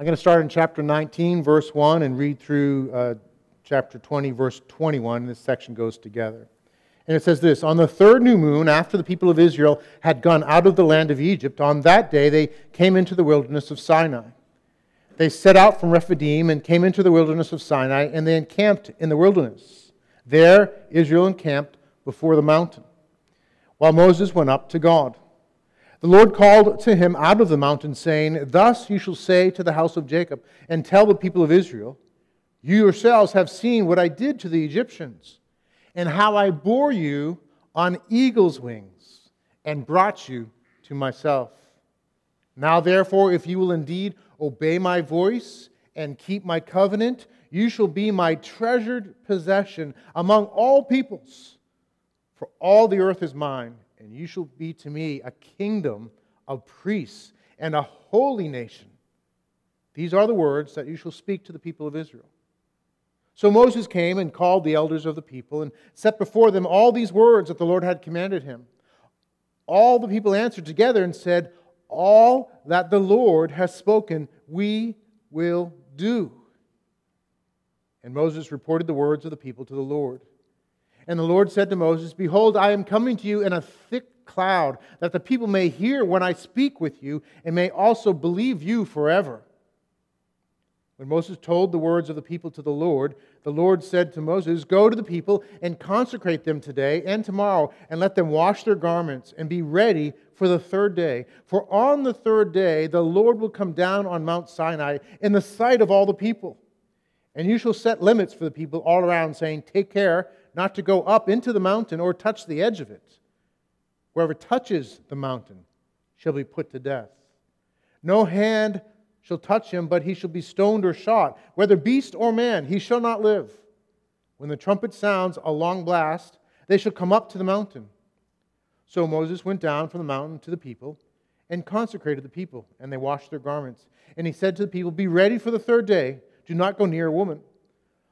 I'm going to start in chapter 19, verse 1, and read through uh, chapter 20, verse 21. This section goes together. And it says this On the third new moon, after the people of Israel had gone out of the land of Egypt, on that day they came into the wilderness of Sinai. They set out from Rephidim and came into the wilderness of Sinai, and they encamped in the wilderness. There Israel encamped before the mountain, while Moses went up to God. The Lord called to him out of the mountain, saying, Thus you shall say to the house of Jacob, and tell the people of Israel, You yourselves have seen what I did to the Egyptians, and how I bore you on eagle's wings, and brought you to myself. Now, therefore, if you will indeed obey my voice and keep my covenant, you shall be my treasured possession among all peoples. For all the earth is mine and you shall be to me a kingdom of priests and a holy nation. These are the words that you shall speak to the people of Israel. So Moses came and called the elders of the people and set before them all these words that the Lord had commanded him. All the people answered together and said, All that the Lord has spoken, we will do. And Moses reported the words of the people to the Lord. And the Lord said to Moses, Behold, I am coming to you in a thick cloud, that the people may hear when I speak with you, and may also believe you forever. When Moses told the words of the people to the Lord, the Lord said to Moses, Go to the people and consecrate them today and tomorrow, and let them wash their garments and be ready for the third day. For on the third day the Lord will come down on Mount Sinai in the sight of all the people. And you shall set limits for the people all around, saying, Take care not to go up into the mountain or touch the edge of it. Whoever touches the mountain shall be put to death. No hand shall touch him, but he shall be stoned or shot. Whether beast or man, he shall not live. When the trumpet sounds a long blast, they shall come up to the mountain. So Moses went down from the mountain to the people and consecrated the people, and they washed their garments. And he said to the people, Be ready for the third day. Do not go near a woman.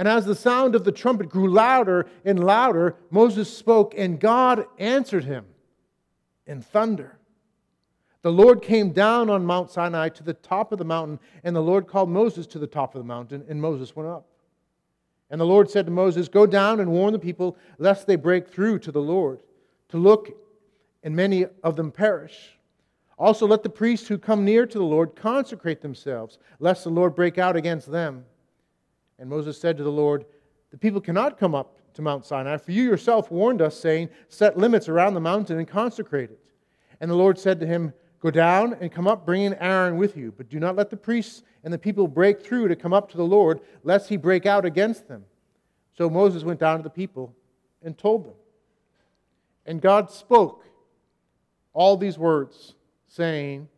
And as the sound of the trumpet grew louder and louder, Moses spoke, and God answered him in thunder. The Lord came down on Mount Sinai to the top of the mountain, and the Lord called Moses to the top of the mountain, and Moses went up. And the Lord said to Moses, Go down and warn the people, lest they break through to the Lord, to look, and many of them perish. Also, let the priests who come near to the Lord consecrate themselves, lest the Lord break out against them. And Moses said to the Lord, The people cannot come up to Mount Sinai, for you yourself warned us, saying, Set limits around the mountain and consecrate it. And the Lord said to him, Go down and come up, bringing Aaron with you, but do not let the priests and the people break through to come up to the Lord, lest he break out against them. So Moses went down to the people and told them. And God spoke all these words, saying,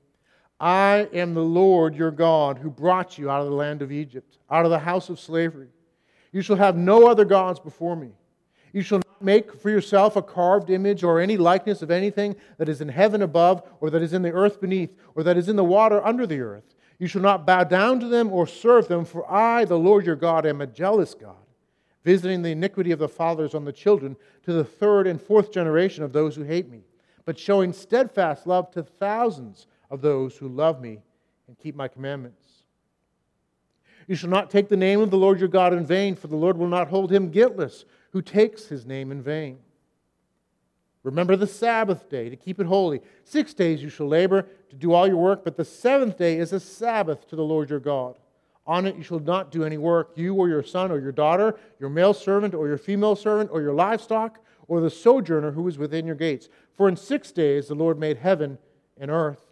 I am the Lord your God who brought you out of the land of Egypt, out of the house of slavery. You shall have no other gods before me. You shall not make for yourself a carved image or any likeness of anything that is in heaven above, or that is in the earth beneath, or that is in the water under the earth. You shall not bow down to them or serve them, for I, the Lord your God, am a jealous God, visiting the iniquity of the fathers on the children to the third and fourth generation of those who hate me, but showing steadfast love to thousands of those who love me and keep my commandments. You shall not take the name of the Lord your God in vain, for the Lord will not hold him guiltless who takes his name in vain. Remember the Sabbath day to keep it holy. Six days you shall labor to do all your work, but the seventh day is a Sabbath to the Lord your God. On it you shall not do any work, you or your son or your daughter, your male servant or your female servant, or your livestock, or the sojourner who is within your gates. For in six days the Lord made heaven and earth,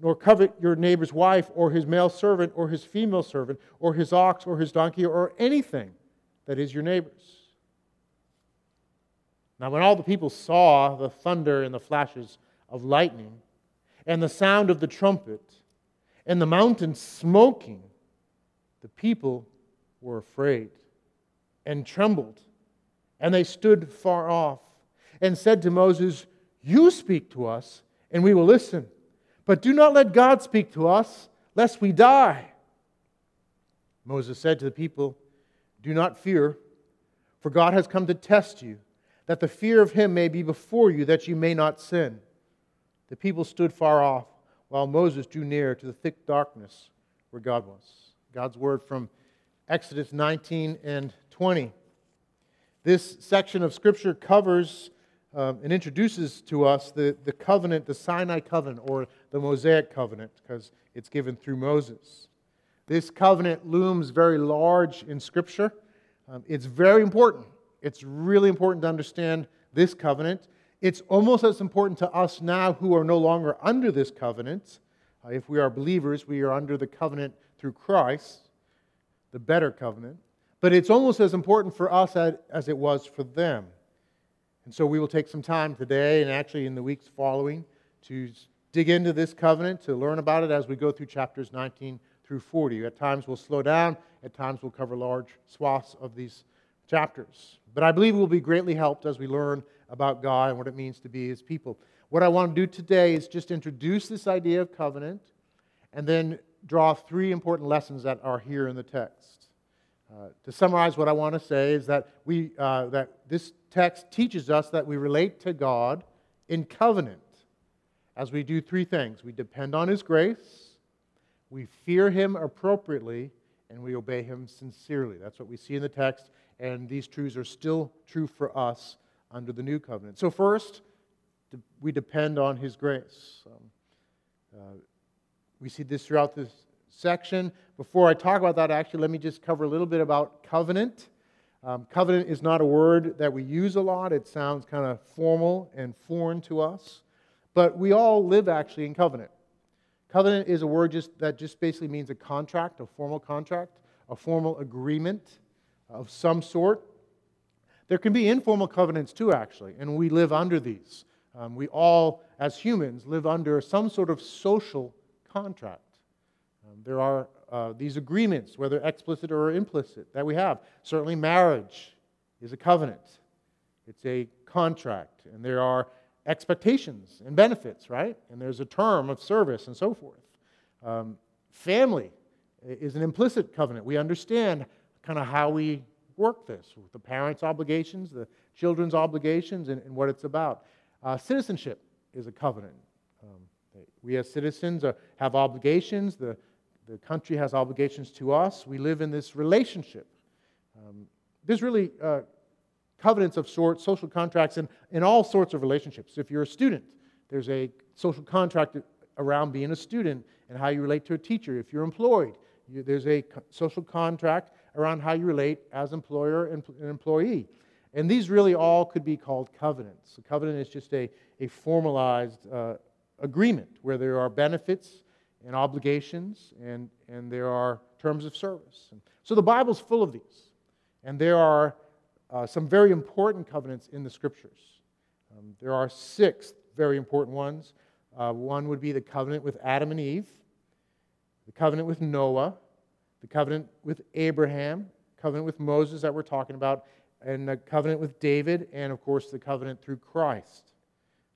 nor covet your neighbor's wife, or his male servant, or his female servant, or his ox, or his donkey, or anything that is your neighbor's. Now, when all the people saw the thunder and the flashes of lightning, and the sound of the trumpet, and the mountain smoking, the people were afraid and trembled, and they stood far off and said to Moses, You speak to us, and we will listen. But do not let God speak to us, lest we die. Moses said to the people, Do not fear, for God has come to test you, that the fear of him may be before you, that you may not sin. The people stood far off, while Moses drew near to the thick darkness where God was. God's word from Exodus 19 and 20. This section of Scripture covers um, and introduces to us the, the covenant, the Sinai covenant, or the Mosaic covenant, because it's given through Moses. This covenant looms very large in Scripture. Um, it's very important. It's really important to understand this covenant. It's almost as important to us now who are no longer under this covenant. Uh, if we are believers, we are under the covenant through Christ the better covenant, but it's almost as important for us as it was for them. And so we will take some time today and actually in the weeks following to dig into this covenant, to learn about it as we go through chapters 19 through 40. At times we'll slow down, at times we'll cover large swaths of these chapters. But I believe we'll be greatly helped as we learn about God and what it means to be His people. What I want to do today is just introduce this idea of covenant and then draw three important lessons that are here in the text. Uh, to summarize, what I want to say is that, we, uh, that this text teaches us that we relate to God in covenant as we do three things we depend on His grace, we fear Him appropriately, and we obey Him sincerely. That's what we see in the text, and these truths are still true for us under the new covenant. So, first, we depend on His grace. Um, uh, we see this throughout this section. Before I talk about that, actually, let me just cover a little bit about covenant. Um, covenant is not a word that we use a lot, it sounds kind of formal and foreign to us. But we all live actually in covenant. Covenant is a word just, that just basically means a contract, a formal contract, a formal agreement of some sort. There can be informal covenants too, actually, and we live under these. Um, we all, as humans, live under some sort of social contract. Um, there are uh, these agreements, whether explicit or implicit, that we have. Certainly, marriage is a covenant, it's a contract, and there are expectations and benefits, right? And there's a term of service and so forth. Um, family is an implicit covenant. We understand kind of how we work this with the parents' obligations, the children's obligations, and, and what it's about. Uh, citizenship is a covenant. Um, we as citizens are, have obligations. The, the country has obligations to us. We live in this relationship. Um, there's really uh, covenants of sorts, social contracts, in, in all sorts of relationships. If you're a student, there's a social contract around being a student and how you relate to a teacher. If you're employed, you, there's a co- social contract around how you relate as employer and, and employee. And these really all could be called covenants. A covenant is just a, a formalized uh, agreement where there are benefits and obligations and, and there are terms of service. And so the Bible's full of these. And there are uh, some very important covenants in the scriptures. Um, there are six very important ones. Uh, one would be the covenant with Adam and Eve, the covenant with Noah, the covenant with Abraham, covenant with Moses that we're talking about, and the covenant with David, and of course the covenant through Christ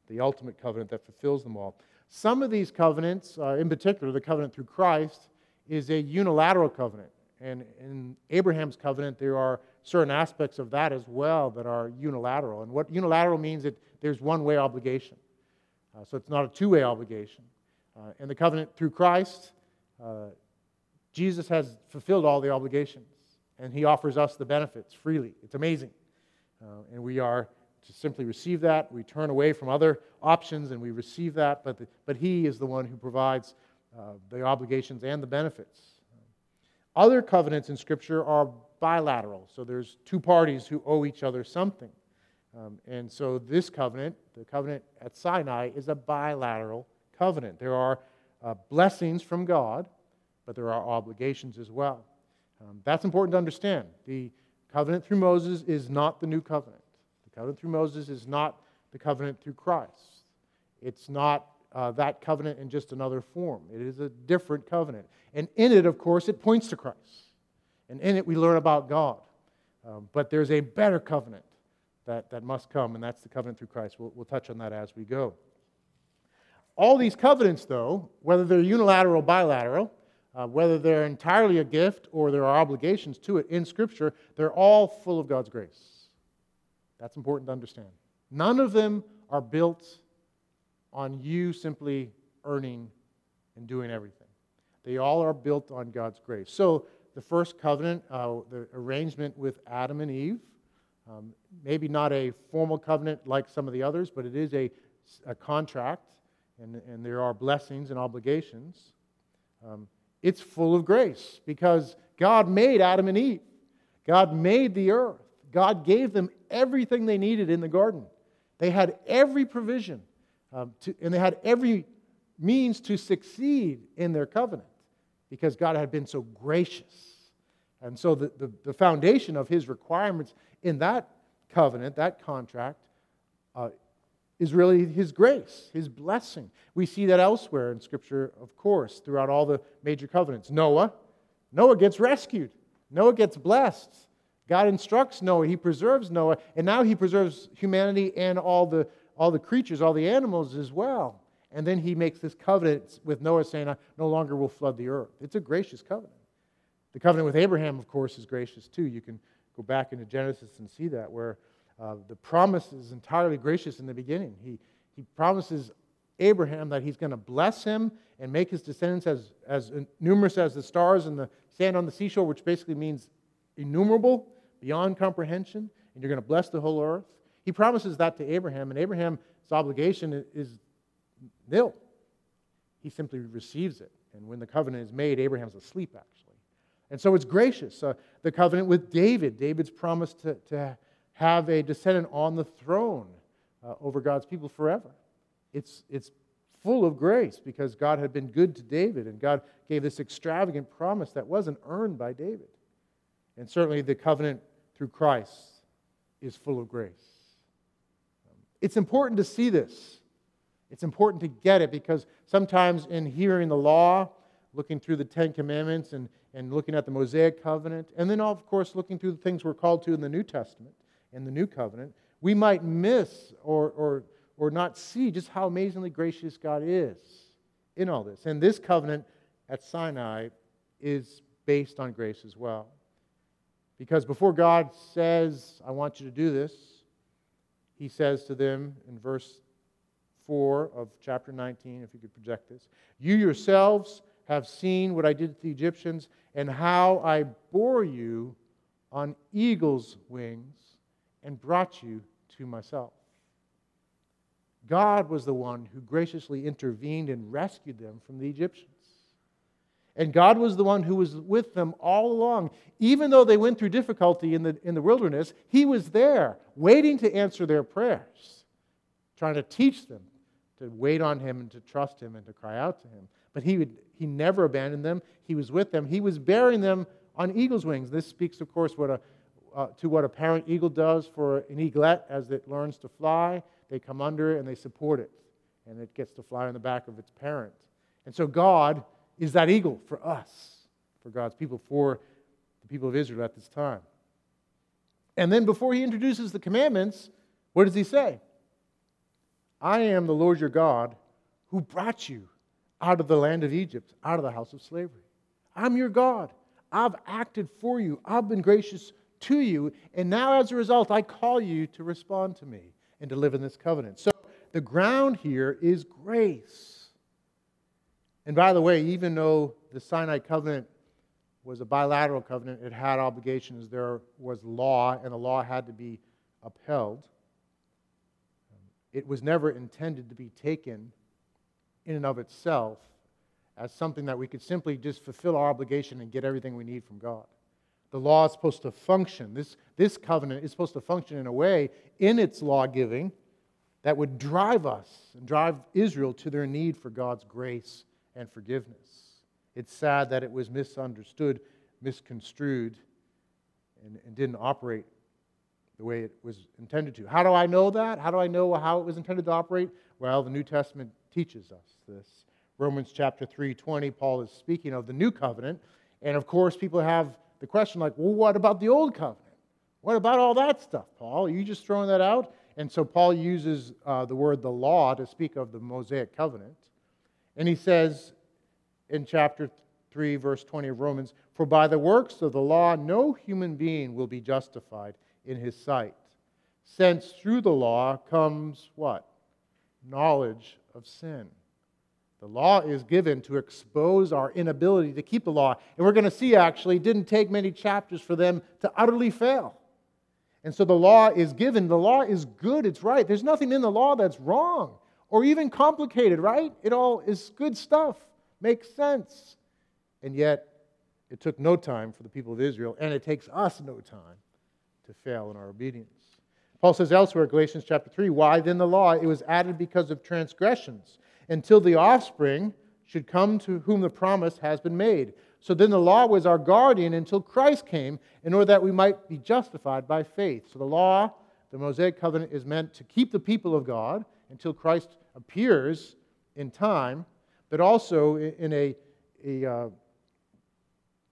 the ultimate covenant that fulfills them all. Some of these covenants, uh, in particular, the covenant through Christ, is a unilateral covenant. And in Abraham's covenant, there are certain aspects of that as well that are unilateral. And what unilateral means is that there's one way obligation. Uh, so it's not a two way obligation. Uh, and the covenant through Christ, uh, Jesus has fulfilled all the obligations. And he offers us the benefits freely. It's amazing. Uh, and we are to simply receive that. We turn away from other options and we receive that, but, the, but He is the one who provides uh, the obligations and the benefits. Other covenants in Scripture are bilateral. So there's two parties who owe each other something. Um, and so this covenant, the covenant at Sinai, is a bilateral covenant. There are uh, blessings from God, but there are obligations as well. Um, that's important to understand. The covenant through Moses is not the new covenant. Covenant through Moses is not the covenant through Christ. It's not uh, that covenant in just another form. It is a different covenant. And in it, of course, it points to Christ. And in it, we learn about God. Um, but there's a better covenant that, that must come, and that's the covenant through Christ. We'll, we'll touch on that as we go. All these covenants, though, whether they're unilateral bilateral, uh, whether they're entirely a gift or there are obligations to it in Scripture, they're all full of God's grace. That's important to understand. None of them are built on you simply earning and doing everything. They all are built on God's grace. So, the first covenant, uh, the arrangement with Adam and Eve, um, maybe not a formal covenant like some of the others, but it is a, a contract, and, and there are blessings and obligations. Um, it's full of grace because God made Adam and Eve. God made the earth. God gave them everything they needed in the garden. They had every provision, um, to, and they had every means to succeed in their covenant because God had been so gracious. And so the, the, the foundation of his requirements in that covenant, that contract, uh, is really his grace, his blessing. We see that elsewhere in Scripture, of course, throughout all the major covenants. Noah, Noah gets rescued, Noah gets blessed. God instructs Noah, he preserves Noah, and now he preserves humanity and all the, all the creatures, all the animals as well. And then he makes this covenant with Noah saying, I no longer will flood the earth. It's a gracious covenant. The covenant with Abraham, of course, is gracious too. You can go back into Genesis and see that, where uh, the promise is entirely gracious in the beginning. He, he promises Abraham that he's going to bless him and make his descendants as, as numerous as the stars and the sand on the seashore, which basically means innumerable, beyond comprehension, and you're going to bless the whole earth. He promises that to Abraham, and Abraham's obligation is nil. He simply receives it. And when the covenant is made, Abraham's asleep, actually. And so it's gracious. Uh, the covenant with David, David's promise to, to have a descendant on the throne uh, over God's people forever. It's, it's full of grace because God had been good to David and God gave this extravagant promise that wasn't earned by David. And certainly the covenant through Christ is full of grace. It's important to see this. It's important to get it because sometimes in hearing the law, looking through the Ten Commandments and, and looking at the Mosaic covenant, and then, of course, looking through the things we're called to in the New Testament and the New Covenant, we might miss or, or, or not see just how amazingly gracious God is in all this. And this covenant at Sinai is based on grace as well. Because before God says, I want you to do this, he says to them in verse 4 of chapter 19, if you could project this, You yourselves have seen what I did to the Egyptians and how I bore you on eagle's wings and brought you to myself. God was the one who graciously intervened and rescued them from the Egyptians. And God was the one who was with them all along. Even though they went through difficulty in the, in the wilderness, He was there, waiting to answer their prayers, trying to teach them to wait on Him and to trust Him and to cry out to Him. But He, would, he never abandoned them. He was with them. He was bearing them on eagle's wings. This speaks, of course, what a, uh, to what a parent eagle does for an eaglet as it learns to fly. They come under it and they support it, and it gets to fly on the back of its parent. And so God is that eagle for us, for God's people, for the people of Israel at this time. And then before he introduces the commandments, what does he say? I am the Lord your God who brought you out of the land of Egypt, out of the house of slavery. I'm your God. I've acted for you. I've been gracious to you. And now, as a result, I call you to respond to me and to live in this covenant. So the ground here is grace. And by the way, even though the Sinai covenant was a bilateral covenant, it had obligations. There was law, and the law had to be upheld. It was never intended to be taken in and of itself as something that we could simply just fulfill our obligation and get everything we need from God. the law is supposed to function. This, this covenant is supposed to function in a way in its law giving that would drive us and drive Israel to their need for God's grace and forgiveness. It's sad that it was misunderstood, misconstrued, and, and didn't operate the way it was intended to. How do I know that? How do I know how it was intended to operate? Well, the New Testament teaches us this. Romans chapter 3, 20, Paul is speaking of the new covenant. And of course, people have the question like, well, what about the old covenant? What about all that stuff, Paul? Are you just throwing that out? And so Paul uses uh, the word the law to speak of the Mosaic covenant. And he says in chapter 3, verse 20 of Romans, For by the works of the law, no human being will be justified in his sight. Since through the law comes what? Knowledge of sin. The law is given to expose our inability to keep the law. And we're going to see actually, it didn't take many chapters for them to utterly fail. And so the law is given. The law is good, it's right. There's nothing in the law that's wrong or even complicated, right? It all is good stuff, makes sense. And yet, it took no time for the people of Israel, and it takes us no time to fail in our obedience. Paul says elsewhere, Galatians chapter 3, why then the law? It was added because of transgressions, until the offspring should come to whom the promise has been made. So then the law was our guardian until Christ came, in order that we might be justified by faith. So the law, the Mosaic covenant, is meant to keep the people of God until Christ appears in time, but also in a, a uh,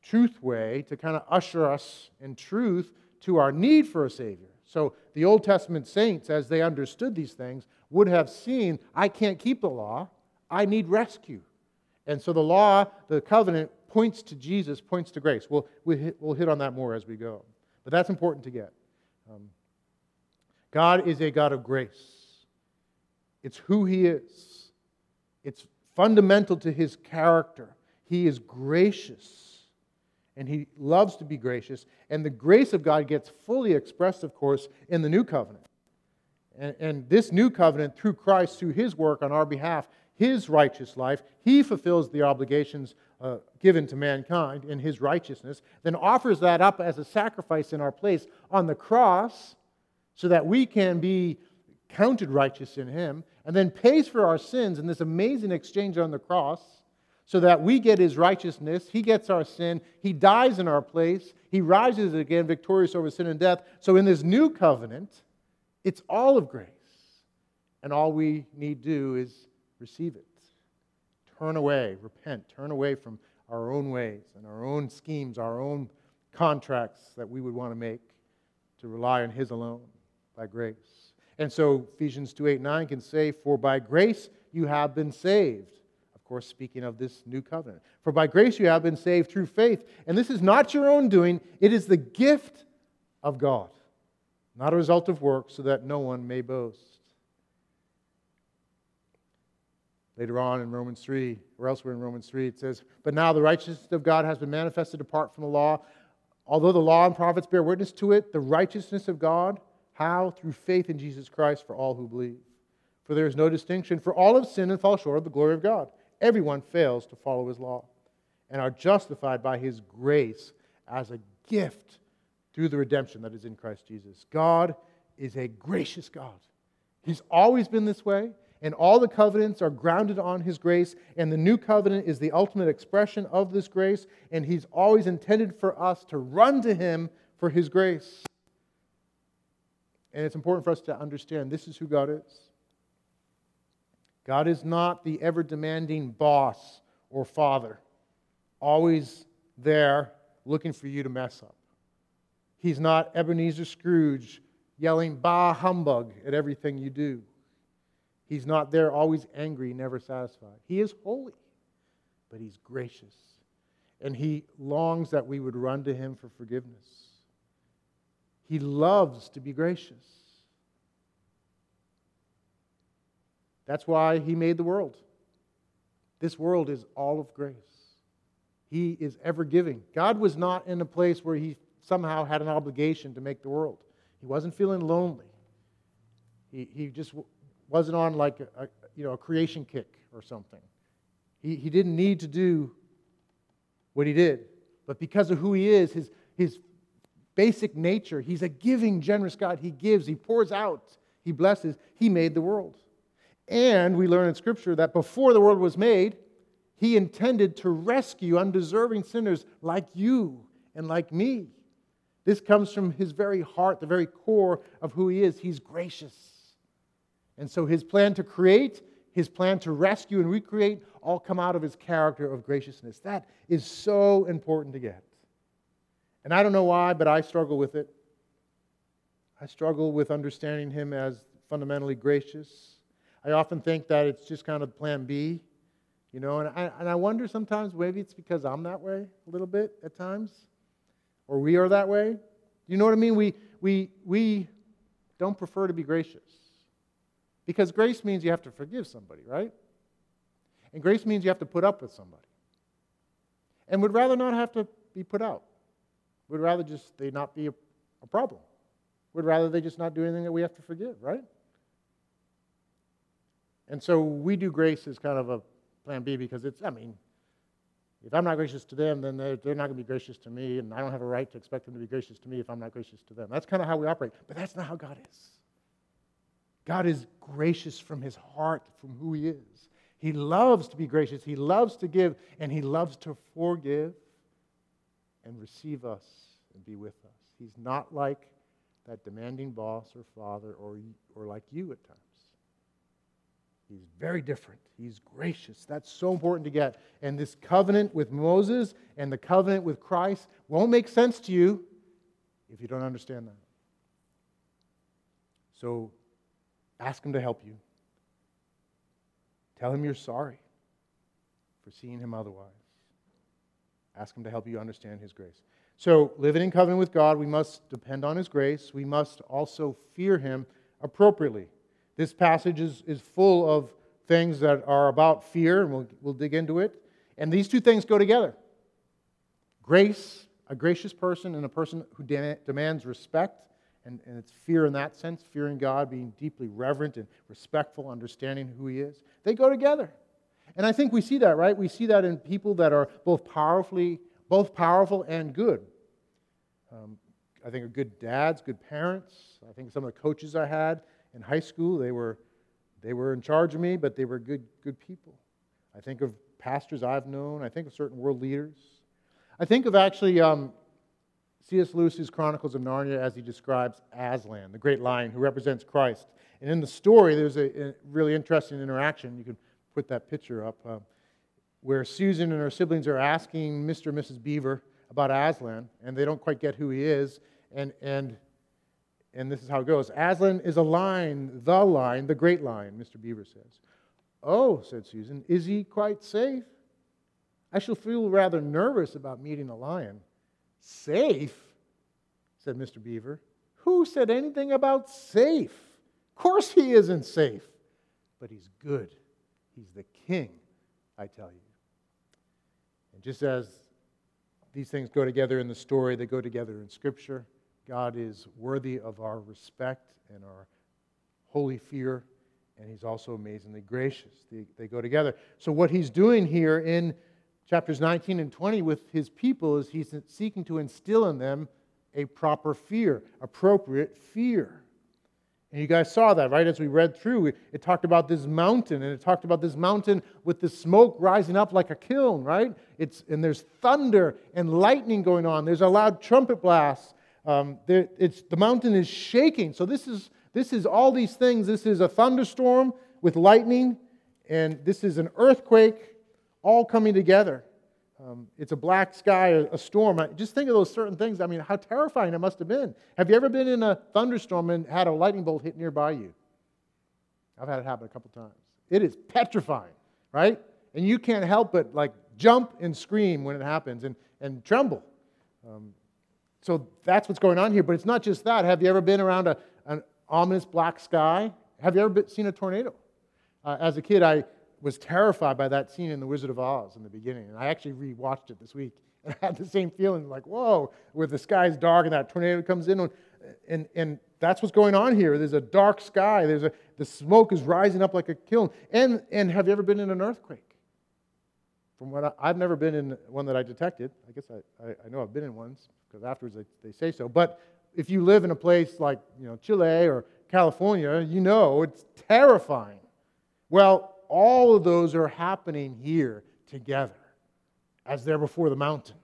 truth way to kind of usher us in truth to our need for a Savior. So the Old Testament saints, as they understood these things, would have seen, I can't keep the law, I need rescue. And so the law, the covenant, points to Jesus, points to grace. We'll, we'll, hit, we'll hit on that more as we go. But that's important to get. Um, God is a God of grace, it's who He is, it's fundamental to His character. He is gracious and he loves to be gracious. And the grace of God gets fully expressed, of course, in the new covenant. And, and, this new covenant, through Christ, through his work on our behalf, his righteous life, he fulfills the obligations uh, given to mankind in his righteousness, then offers that up as a sacrifice in our place on the cross so that we can be counted righteous in him, and then pays for our sins in this amazing exchange on the cross so that we get his righteousness. He gets our sin. He dies in our place. He rises again victorious over sin and death. So in this new covenant, it's all of grace. And all we need do is receive it. Turn away, repent, turn away from our own ways and our own schemes, our own contracts that we would want to make to rely on his alone by grace. And so Ephesians 2 8 9 can say, For by grace you have been saved of course, speaking of this new covenant. For by grace you have been saved through faith. And this is not your own doing, it is the gift of God, not a result of works, so that no one may boast. Later on in Romans 3, or elsewhere in Romans 3, it says, But now the righteousness of God has been manifested apart from the law. Although the law and prophets bear witness to it, the righteousness of God, how? Through faith in Jesus Christ for all who believe. For there is no distinction, for all have sinned and fall short of the glory of God everyone fails to follow his law and are justified by his grace as a gift through the redemption that is in Christ Jesus. God is a gracious God. He's always been this way, and all the covenants are grounded on his grace, and the new covenant is the ultimate expression of this grace, and he's always intended for us to run to him for his grace. And it's important for us to understand this is who God is. God is not the ever demanding boss or father, always there looking for you to mess up. He's not Ebenezer Scrooge yelling, bah humbug, at everything you do. He's not there always angry, never satisfied. He is holy, but he's gracious. And he longs that we would run to him for forgiveness. He loves to be gracious. That's why he made the world. This world is all of grace. He is ever giving. God was not in a place where he somehow had an obligation to make the world. He wasn't feeling lonely. He, he just wasn't on like a, a you know, a creation kick or something. He, he didn't need to do what he did. But because of who he is, his, his basic nature. He's a giving, generous God. He gives, He pours out, He blesses. He made the world. And we learn in Scripture that before the world was made, He intended to rescue undeserving sinners like you and like me. This comes from His very heart, the very core of who He is. He's gracious. And so His plan to create, His plan to rescue and recreate all come out of His character of graciousness. That is so important to get. And I don't know why, but I struggle with it. I struggle with understanding Him as fundamentally gracious I often think that it's just kind of plan B, you know, and I, and I wonder sometimes maybe it's because I'm that way a little bit at times, or we are that way. You know what I mean? We, we, we don't prefer to be gracious. Because grace means you have to forgive somebody, right? And grace means you have to put up with somebody. And would rather not have to be put out. Would rather just they not be a, a problem. Would rather they just not do anything that we have to forgive, right? And so we do grace as kind of a plan B because it's, I mean, if I'm not gracious to them, then they're, they're not going to be gracious to me, and I don't have a right to expect them to be gracious to me if I'm not gracious to them. That's kind of how we operate. But that's not how God is. God is gracious from his heart, from who he is. He loves to be gracious, he loves to give, and he loves to forgive and receive us and be with us. He's not like that demanding boss or father or, or like you at times. He's very different. He's gracious. That's so important to get. And this covenant with Moses and the covenant with Christ won't make sense to you if you don't understand that. So ask Him to help you. Tell Him you're sorry for seeing Him otherwise. Ask Him to help you understand His grace. So, living in covenant with God, we must depend on His grace. We must also fear Him appropriately. This passage is, is full of things that are about fear, and we'll, we'll dig into it. And these two things go together grace, a gracious person, and a person who de- demands respect. And, and it's fear in that sense, fearing God, being deeply reverent and respectful, understanding who He is. They go together. And I think we see that, right? We see that in people that are both powerfully, both powerful and good. Um, I think are good dads, good parents. I think some of the coaches I had in high school. They were, they were in charge of me, but they were good, good people. I think of pastors I've known. I think of certain world leaders. I think of actually um, C.S. Lewis's Chronicles of Narnia as he describes Aslan, the great lion who represents Christ. And in the story, there's a, a really interesting interaction. You can put that picture up, uh, where Susan and her siblings are asking Mr. and Mrs. Beaver about Aslan, and they don't quite get who he is. And, and and this is how it goes Aslan is a lion, the lion, the great lion, Mr. Beaver says. Oh, said Susan, is he quite safe? I shall feel rather nervous about meeting a lion. Safe? said Mr. Beaver. Who said anything about safe? Of course he isn't safe, but he's good. He's the king, I tell you. And just as these things go together in the story, they go together in Scripture. God is worthy of our respect and our holy fear, and He's also amazingly gracious. They, they, go together. So, what He's doing here in chapters 19 and 20 with His people is He's seeking to instill in them a proper fear, appropriate fear. And you guys saw that, right? As we read through, it talked about this mountain, and it talked about this mountain with the smoke rising up like a kiln, right? It's, and there's thunder and lightning going on. There's a loud trumpet blast. Um, there, the mountain is shaking. So this is, this is all these things. This is a thunderstorm with lightning, and this is an earthquake all coming together. Um, it's a black sky, a, storm. Just think of those certain things. I mean, how terrifying it must have been. Have you ever been in a thunderstorm and had a lightning bolt hit nearby you? I've had it happen a couple times. It is petrifying, right? And you can't help but like jump and scream when it happens and, and tremble. Um, so that's what's going on here. But it's not just that. Have you ever been around a, an ominous black sky? Have you ever been, seen a tornado? Uh, as a kid, I was terrified by that scene in The Wizard of Oz in the beginning. And I actually rewatched it this week. And I had the same feeling like, whoa, where the sky's dark and that tornado comes in. And, and that's what's going on here. There's a dark sky. There's a, the smoke is rising up like a kiln. And, and have you ever been in an earthquake? From what I, have never been in one that I detected. I guess I, I, I know I've been in ones because afterwards they, they say so. But if you live in a place like you know, Chile or California, you know it's terrifying. Well, all of those are happening here together as they're before the mountain.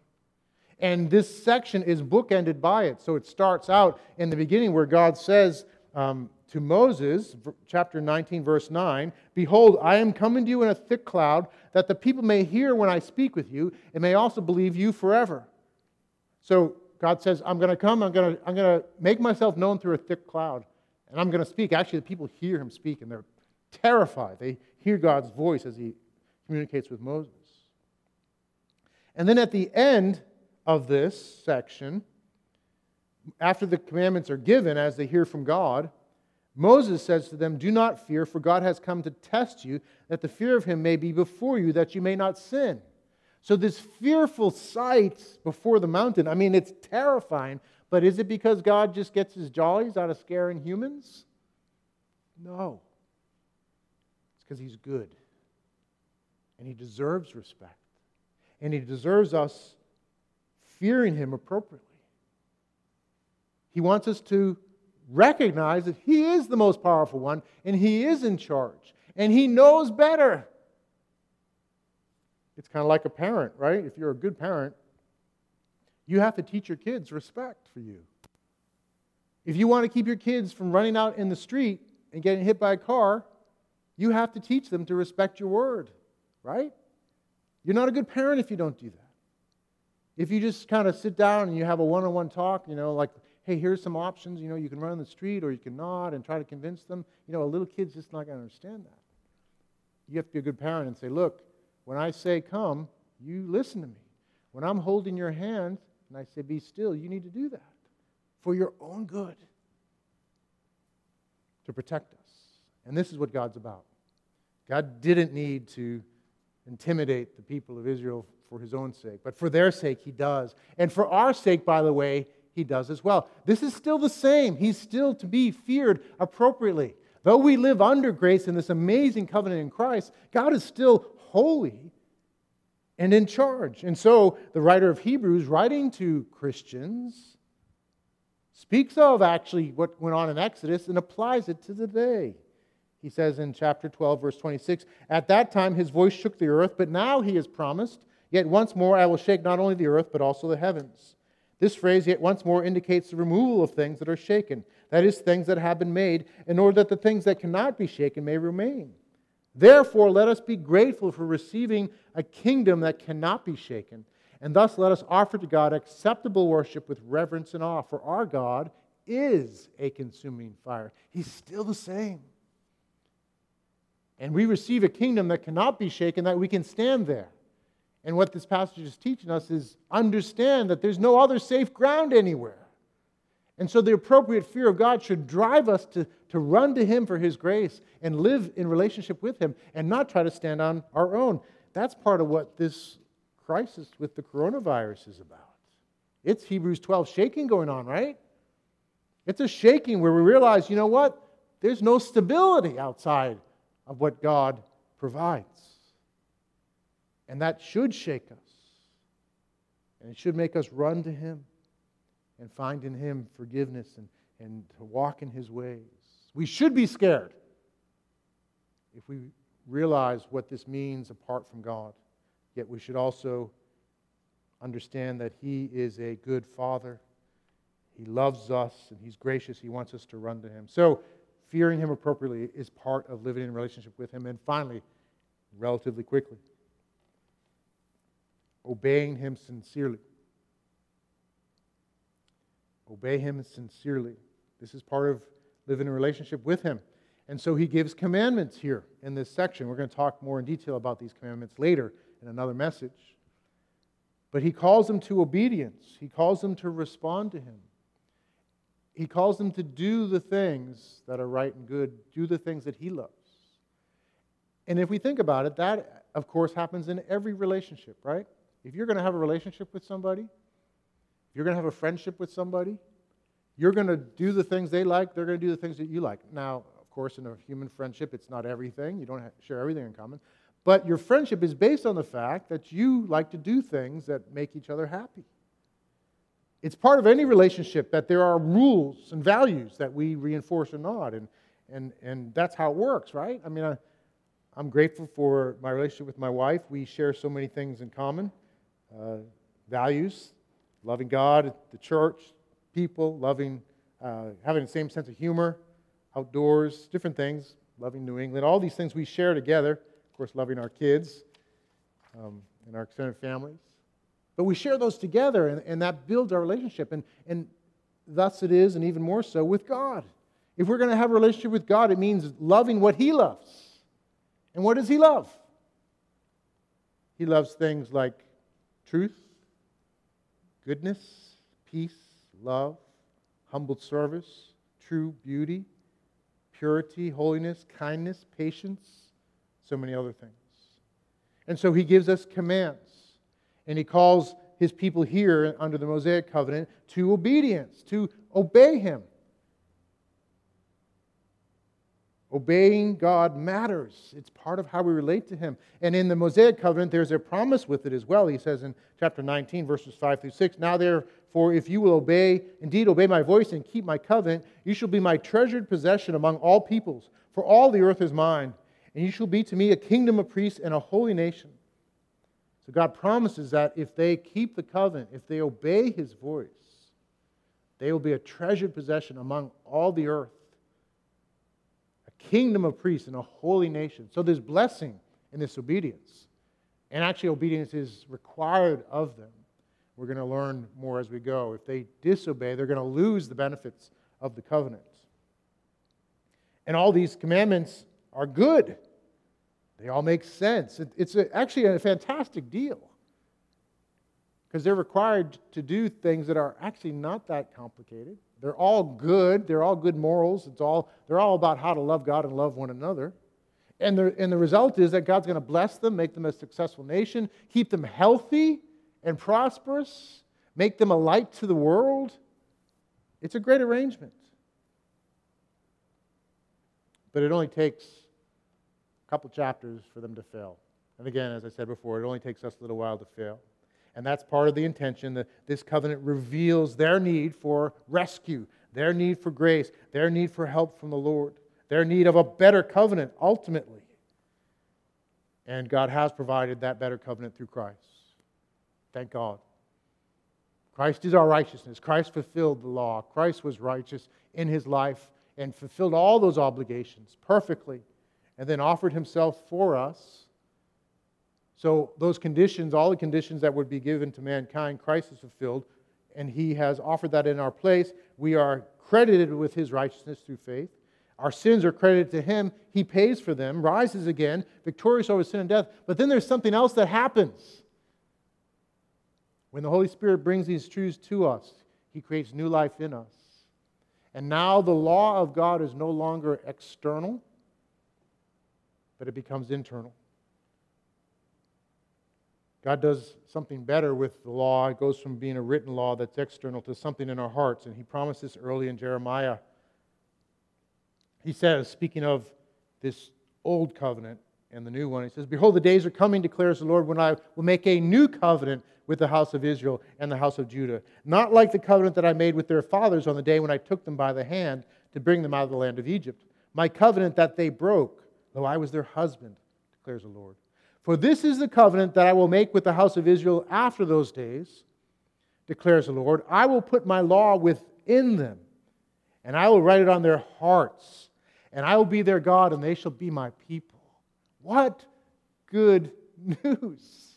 And this section is bookended by it. So it starts out in the beginning where God says um, to Moses, chapter 19, verse 9 Behold, I am coming to you in a thick cloud, that the people may hear when I speak with you, and may also believe you forever. So God says, I'm going to come, I'm going to, I'm going to make myself known through a thick cloud, and I'm going to speak. Actually, the people hear him speak, and they're terrified. They hear God's voice as he communicates with Moses. And then at the end of this section, after the commandments are given, as they hear from God, Moses says to them, Do not fear, for God has come to test you, that the fear of him may be before you, that you may not sin. So, this fearful sight before the mountain, I mean, it's terrifying, but is it because God just gets his jollies out of scaring humans? No. Because he's good. And he deserves respect. And he deserves us fearing him appropriately. He wants us to recognize that he is the most powerful one and he is in charge and he knows better. It's kind of like a parent, right? If you're a good parent, you have to teach your kids respect for you. If you want to keep your kids from running out in the street and getting hit by a car, you have to teach them to respect your word, right? You're not a good parent if you don't do that. If you just kind of sit down and you have a one on one talk, you know, like, hey, here's some options, you know, you can run on the street or you can not, and try to convince them, you know, a little kid's just not going to understand that. You have to be a good parent and say, look, when I say come, you listen to me. When I'm holding your hand and I say be still, you need to do that for your own good to protect us. And this is what God's about. God didn't need to intimidate the people of Israel for his own sake, but for their sake, he does. And for our sake, by the way, he does as well. This is still the same. He's still to be feared appropriately. Though we live under grace in this amazing covenant in Christ, God is still holy and in charge. And so the writer of Hebrews, writing to Christians, speaks of actually what went on in Exodus and applies it to today. He says in chapter 12, verse 26 At that time his voice shook the earth, but now he has promised, Yet once more I will shake not only the earth, but also the heavens. This phrase, yet once more, indicates the removal of things that are shaken, that is, things that have been made, in order that the things that cannot be shaken may remain. Therefore, let us be grateful for receiving a kingdom that cannot be shaken, and thus let us offer to God acceptable worship with reverence and awe, for our God is a consuming fire. He's still the same. And we receive a kingdom that cannot be shaken, that we can stand there. And what this passage is teaching us is understand that there's no other safe ground anywhere. And so the appropriate fear of God should drive us to, to run to Him for His grace and live in relationship with Him and not try to stand on our own. That's part of what this crisis with the coronavirus is about. It's Hebrews 12 shaking going on, right? It's a shaking where we realize, you know what? There's no stability outside of what God provides. And that should shake us. And it should make us run to Him and find in Him forgiveness and, and to walk in His ways. We should be scared if we realize what this means apart from God. Yet we should also understand that He is a good Father. He loves us and He's gracious. He wants us to run to Him. So, fearing Him appropriately is part of living in relationship with Him. And finally, relatively quickly, obeying Him sincerely. Obey Him sincerely. This is part of living in relationship with Him. And so He gives commandments here in this section. We're going to talk more in detail about these commandments later in another message. But He calls them to obedience, He calls them to respond to Him. He calls them to do the things that are right and good, do the things that He loves. And if we think about it, that, of course, happens in every relationship, right? If you're going to have a relationship with somebody, if you're going to have a friendship with somebody, you're going to do the things they like, they're going to do the things that you like. Now, of course, in a human friendship, it's not everything. You don't share everything in common. But your friendship is based on the fact that you like to do things that make each other happy. It's part of any relationship that there are rules and values that we reinforce or not. And, and, and that's how it works, right? I mean, I, I'm grateful for my relationship with my wife. We share so many things in common uh, values, loving God, the church, people, loving, uh, having the same sense of humor, outdoors, different things, loving New England, all these things we share together. Of course, loving our kids um, and our extended families. But we share those together, and, and that builds our relationship. And, and thus it is, and even more so, with God. If we're going to have a relationship with God, it means loving what He loves. And what does He love? He loves things like truth, goodness, peace, love, humble service, true beauty, purity, holiness, kindness, patience, so many other things. And so he gives us commands. And he calls his people here under the Mosaic covenant to obedience, to obey him. Obeying God matters. It's part of how we relate to Him. And in the Mosaic covenant, there's a promise with it as well. He says in chapter 19, verses 5 through 6 Now, therefore, if you will obey, indeed obey my voice and keep my covenant, you shall be my treasured possession among all peoples, for all the earth is mine. And you shall be to me a kingdom of priests and a holy nation. So God promises that if they keep the covenant, if they obey His voice, they will be a treasured possession among all the earth a kingdom of priests and a holy nation. So there's blessing in this obedience. And actually, obedience is required of them. We're going to learn more as we go. If they disobey, they're going to lose the benefits of the covenant. And all these commandments are good, they all make sense. It's actually a fantastic deal because they're required to do things that are actually not that complicated. They're all good. They're all good morals. It's all, they're all about how to love God and love one another. And the, and the result is that God's going to bless them, make them a successful nation, keep them healthy and prosperous, make them a light to the world. It's a great arrangement. But it only takes couple chapters for them to fail. And again, as I said before, it only takes us a little while to fail. And that's part of the intention that this covenant reveals their need for rescue, their need for grace, their need for help from the Lord, their need of a better covenant ultimately. And God has provided that better covenant through Christ. Thank God. Christ is our righteousness. Christ fulfilled the law. Christ was righteous in his life and fulfilled all those obligations perfectly and then offered himself for us so, those conditions, all the conditions that would be given to mankind, Christ has fulfilled, and he has offered that in our place. We are credited with his righteousness through faith. Our sins are credited to him. He pays for them, rises again, victorious over sin and death. But then there's something else that happens. When the Holy Spirit brings these truths to us, he creates new life in us. And now the law of God is no longer external, but it becomes internal. God does something better with the law. It goes from being a written law that's external to something in our hearts. And he promised this early in Jeremiah. He says, speaking of this old covenant and the new one, he says, Behold, the days are coming, declares the Lord, when I will make a new covenant with the house of Israel and the house of Judah. Not like the covenant that I made with their fathers on the day when I took them by the hand to bring them out of the land of Egypt. My covenant that they broke, though I was their husband, declares the Lord. For this is the covenant that I will make with the house of Israel after those days, declares the Lord. I will put my law within them, and I will write it on their hearts, and I will be their God, and they shall be my people. What good news!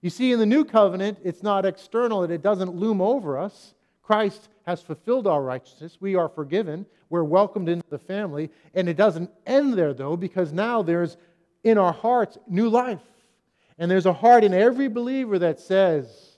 You see, in the new covenant, it's not external it doesn't loom over us. Christ has fulfilled our righteousness. We are forgiven. We're welcomed into the family. And it doesn't end there, though, because now there's in our hearts new life. And there's a heart in every believer that says,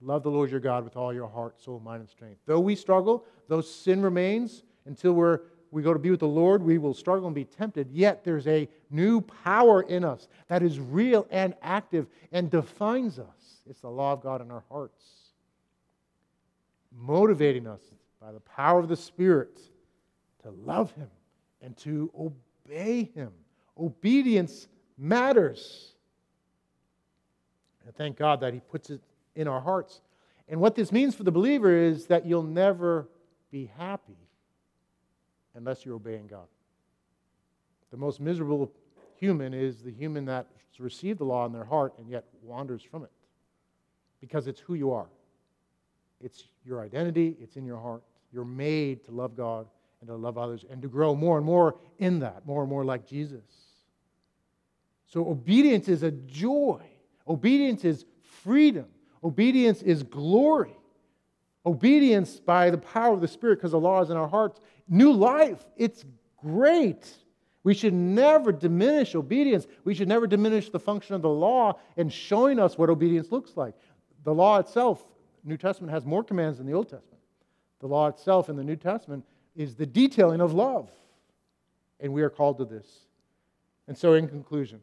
Love the Lord your God with all your heart, soul, mind, and strength. Though we struggle, though sin remains until we're, we go to be with the Lord, we will struggle and be tempted. Yet there's a new power in us that is real and active and defines us. It's the law of God in our hearts, motivating us by the power of the Spirit to love Him and to obey Him. Obedience matters. And thank God that He puts it in our hearts. And what this means for the believer is that you'll never be happy unless you're obeying God. The most miserable human is the human that's received the law in their heart and yet wanders from it because it's who you are. It's your identity, it's in your heart. You're made to love God and to love others and to grow more and more in that, more and more like Jesus. So, obedience is a joy, obedience is freedom, obedience is glory. Obedience by the power of the Spirit, because the law is in our hearts. New life, it's great. We should never diminish obedience. We should never diminish the function of the law in showing us what obedience looks like. The law itself, New Testament has more commands than the Old Testament. The law itself in the New Testament is the detailing of love. And we are called to this. And so, in conclusion,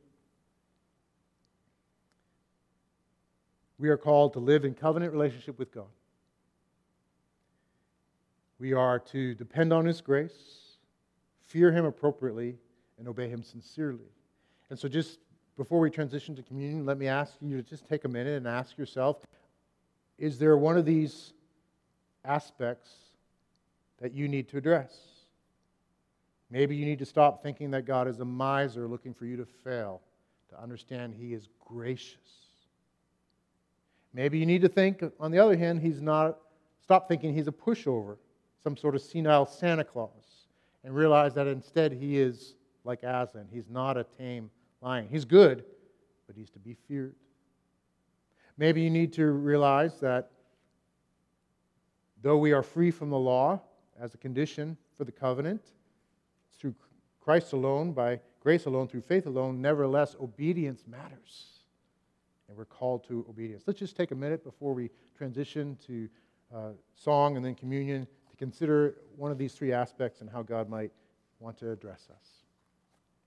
we are called to live in covenant relationship with God. We are to depend on His grace, fear Him appropriately, and obey Him sincerely. And so, just before we transition to communion, let me ask you to just take a minute and ask yourself is there one of these aspects that you need to address? Maybe you need to stop thinking that God is a miser looking for you to fail, to understand He is gracious. Maybe you need to think, on the other hand, He's not, stop thinking He's a pushover, some sort of senile Santa Claus, and realize that instead He is like Aslan. He's not a tame lion. He's good, but he's to be feared. Maybe you need to realize that though we are free from the law as a condition for the covenant, through Christ alone, by grace alone, through faith alone, nevertheless, obedience matters. And we're called to obedience. Let's just take a minute before we transition to uh, song and then communion to consider one of these three aspects and how God might want to address us.